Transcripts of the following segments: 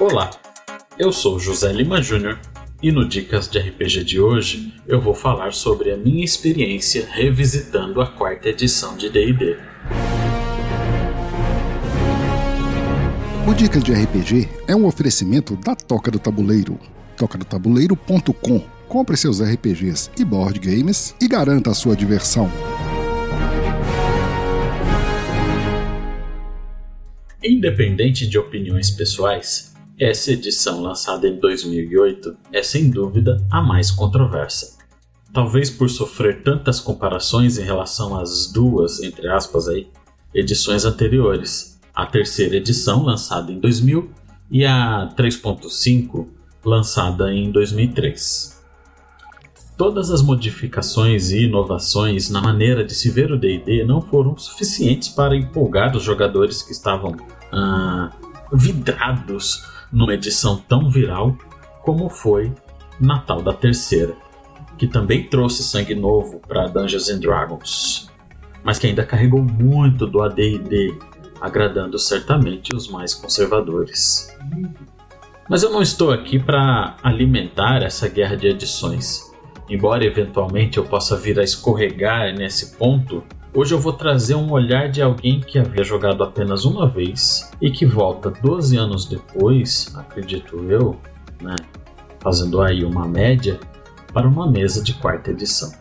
Olá, eu sou José Lima Júnior e no Dicas de RPG de hoje eu vou falar sobre a minha experiência revisitando a quarta edição de DD. O Dicas de RPG é um oferecimento da Toca do Tabuleiro, tocadotabuleiro.com. Compre seus RPGs e board games e garanta a sua diversão. Independente de opiniões pessoais, essa edição lançada em 2008 é sem dúvida a mais controversa. Talvez por sofrer tantas comparações em relação às duas, entre aspas aí, edições anteriores, a terceira edição lançada em 2000 e a 3.5 lançada em 2003. Todas as modificações e inovações na maneira de se ver o DD não foram suficientes para empolgar os jogadores que estavam ah, vidrados numa edição tão viral como foi Natal da Terceira, que também trouxe sangue novo para Dungeons and Dragons, mas que ainda carregou muito do AD&D, agradando certamente os mais conservadores. Mas eu não estou aqui para alimentar essa guerra de edições embora eventualmente eu possa vir a escorregar nesse ponto, hoje eu vou trazer um olhar de alguém que havia jogado apenas uma vez e que volta 12 anos depois, acredito eu, né, fazendo aí uma média, para uma mesa de quarta edição.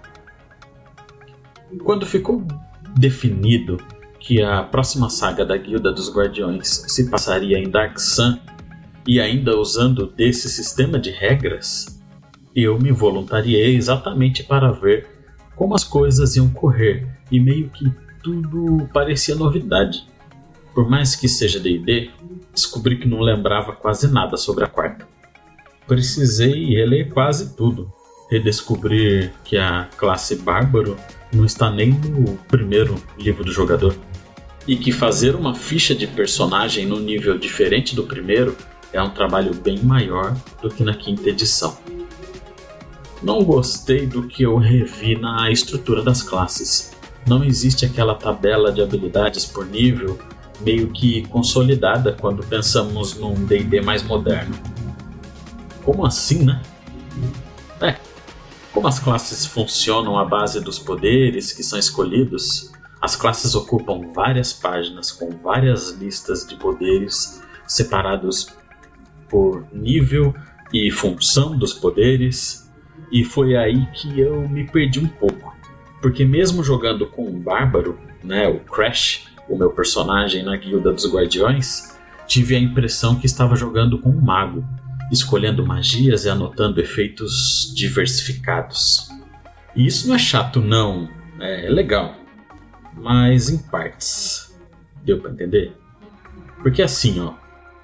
Quando ficou definido que a próxima saga da Guilda dos Guardiões se passaria em Dark Sun e ainda usando desse sistema de regras, eu me voluntariei exatamente para ver como as coisas iam correr e meio que tudo parecia novidade. Por mais que seja D&D, descobri que não lembrava quase nada sobre a quarta. Precisei reler quase tudo, redescobrir que a classe bárbaro não está nem no primeiro livro do jogador e que fazer uma ficha de personagem num nível diferente do primeiro é um trabalho bem maior do que na quinta edição. Não gostei do que eu revi na estrutura das classes. Não existe aquela tabela de habilidades por nível meio que consolidada quando pensamos num D&D mais moderno. Como assim, né? É, como as classes funcionam à base dos poderes que são escolhidos, as classes ocupam várias páginas com várias listas de poderes separados por nível e função dos poderes, e foi aí que eu me perdi um pouco. Porque mesmo jogando com um bárbaro, né, o Crash, o meu personagem na Guilda dos Guardiões, tive a impressão que estava jogando com um mago, escolhendo magias e anotando efeitos diversificados. E isso não é chato, não. É legal. Mas em partes. Deu para entender? Porque assim, ó.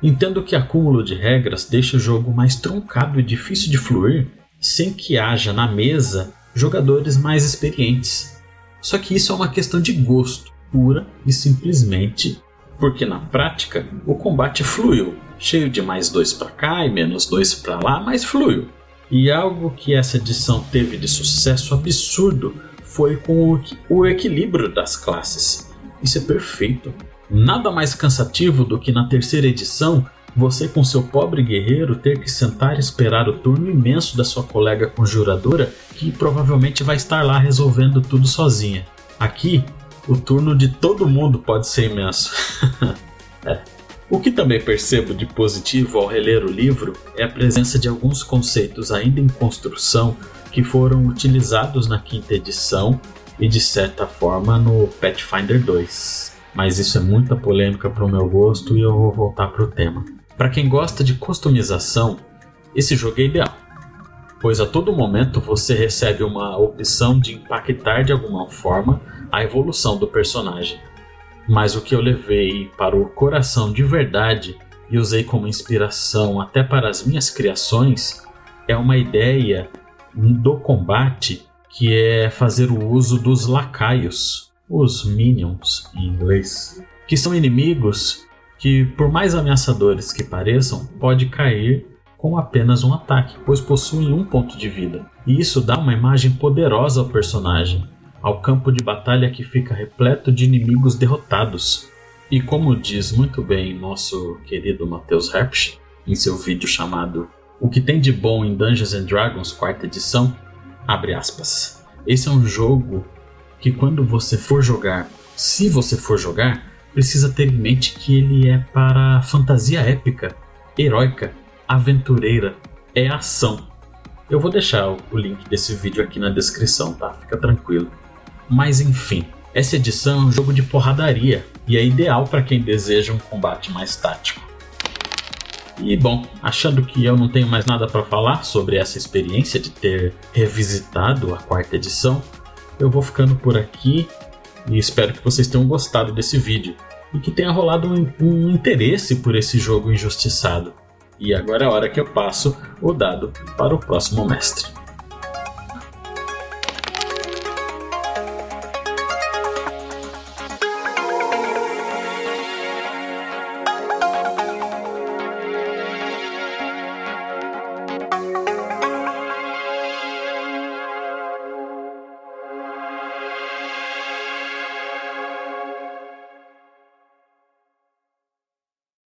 Entendo que acúmulo de regras deixa o jogo mais truncado e difícil de fluir, sem que haja na mesa jogadores mais experientes. Só que isso é uma questão de gosto, pura e simplesmente porque na prática o combate fluiu, cheio de mais dois para cá e menos dois para lá, mas fluiu. E algo que essa edição teve de sucesso absurdo foi com o equilíbrio das classes. Isso é perfeito. Nada mais cansativo do que na terceira edição você, com seu pobre guerreiro, ter que sentar e esperar o turno imenso da sua colega conjuradora, que provavelmente vai estar lá resolvendo tudo sozinha. Aqui, o turno de todo mundo pode ser imenso. é. O que também percebo de positivo ao reler o livro é a presença de alguns conceitos ainda em construção que foram utilizados na quinta edição e de certa forma no Pathfinder 2. Mas isso é muita polêmica para o meu gosto e eu vou voltar para o tema. Para quem gosta de customização, esse jogo é ideal, pois a todo momento você recebe uma opção de impactar de alguma forma a evolução do personagem. Mas o que eu levei para o coração de verdade e usei como inspiração até para as minhas criações é uma ideia do combate que é fazer o uso dos lacaios, os minions em inglês, que são inimigos que, por mais ameaçadores que pareçam, pode cair com apenas um ataque, pois possuem um ponto de vida. E isso dá uma imagem poderosa ao personagem, ao campo de batalha que fica repleto de inimigos derrotados. E como diz muito bem nosso querido Matheus Herbst, em seu vídeo chamado O que tem de bom em Dungeons and Dragons, quarta edição, abre aspas. Esse é um jogo que quando você for jogar, se você for jogar, precisa ter em mente que ele é para fantasia épica, heróica, aventureira, é ação. Eu vou deixar o link desse vídeo aqui na descrição, tá? Fica tranquilo. Mas enfim, essa edição é um jogo de porradaria e é ideal para quem deseja um combate mais tático. E bom, achando que eu não tenho mais nada para falar sobre essa experiência de ter revisitado a quarta edição, eu vou ficando por aqui e espero que vocês tenham gostado desse vídeo e que tenha rolado um, um interesse por esse jogo injustiçado. E agora é a hora que eu passo o dado para o próximo mestre.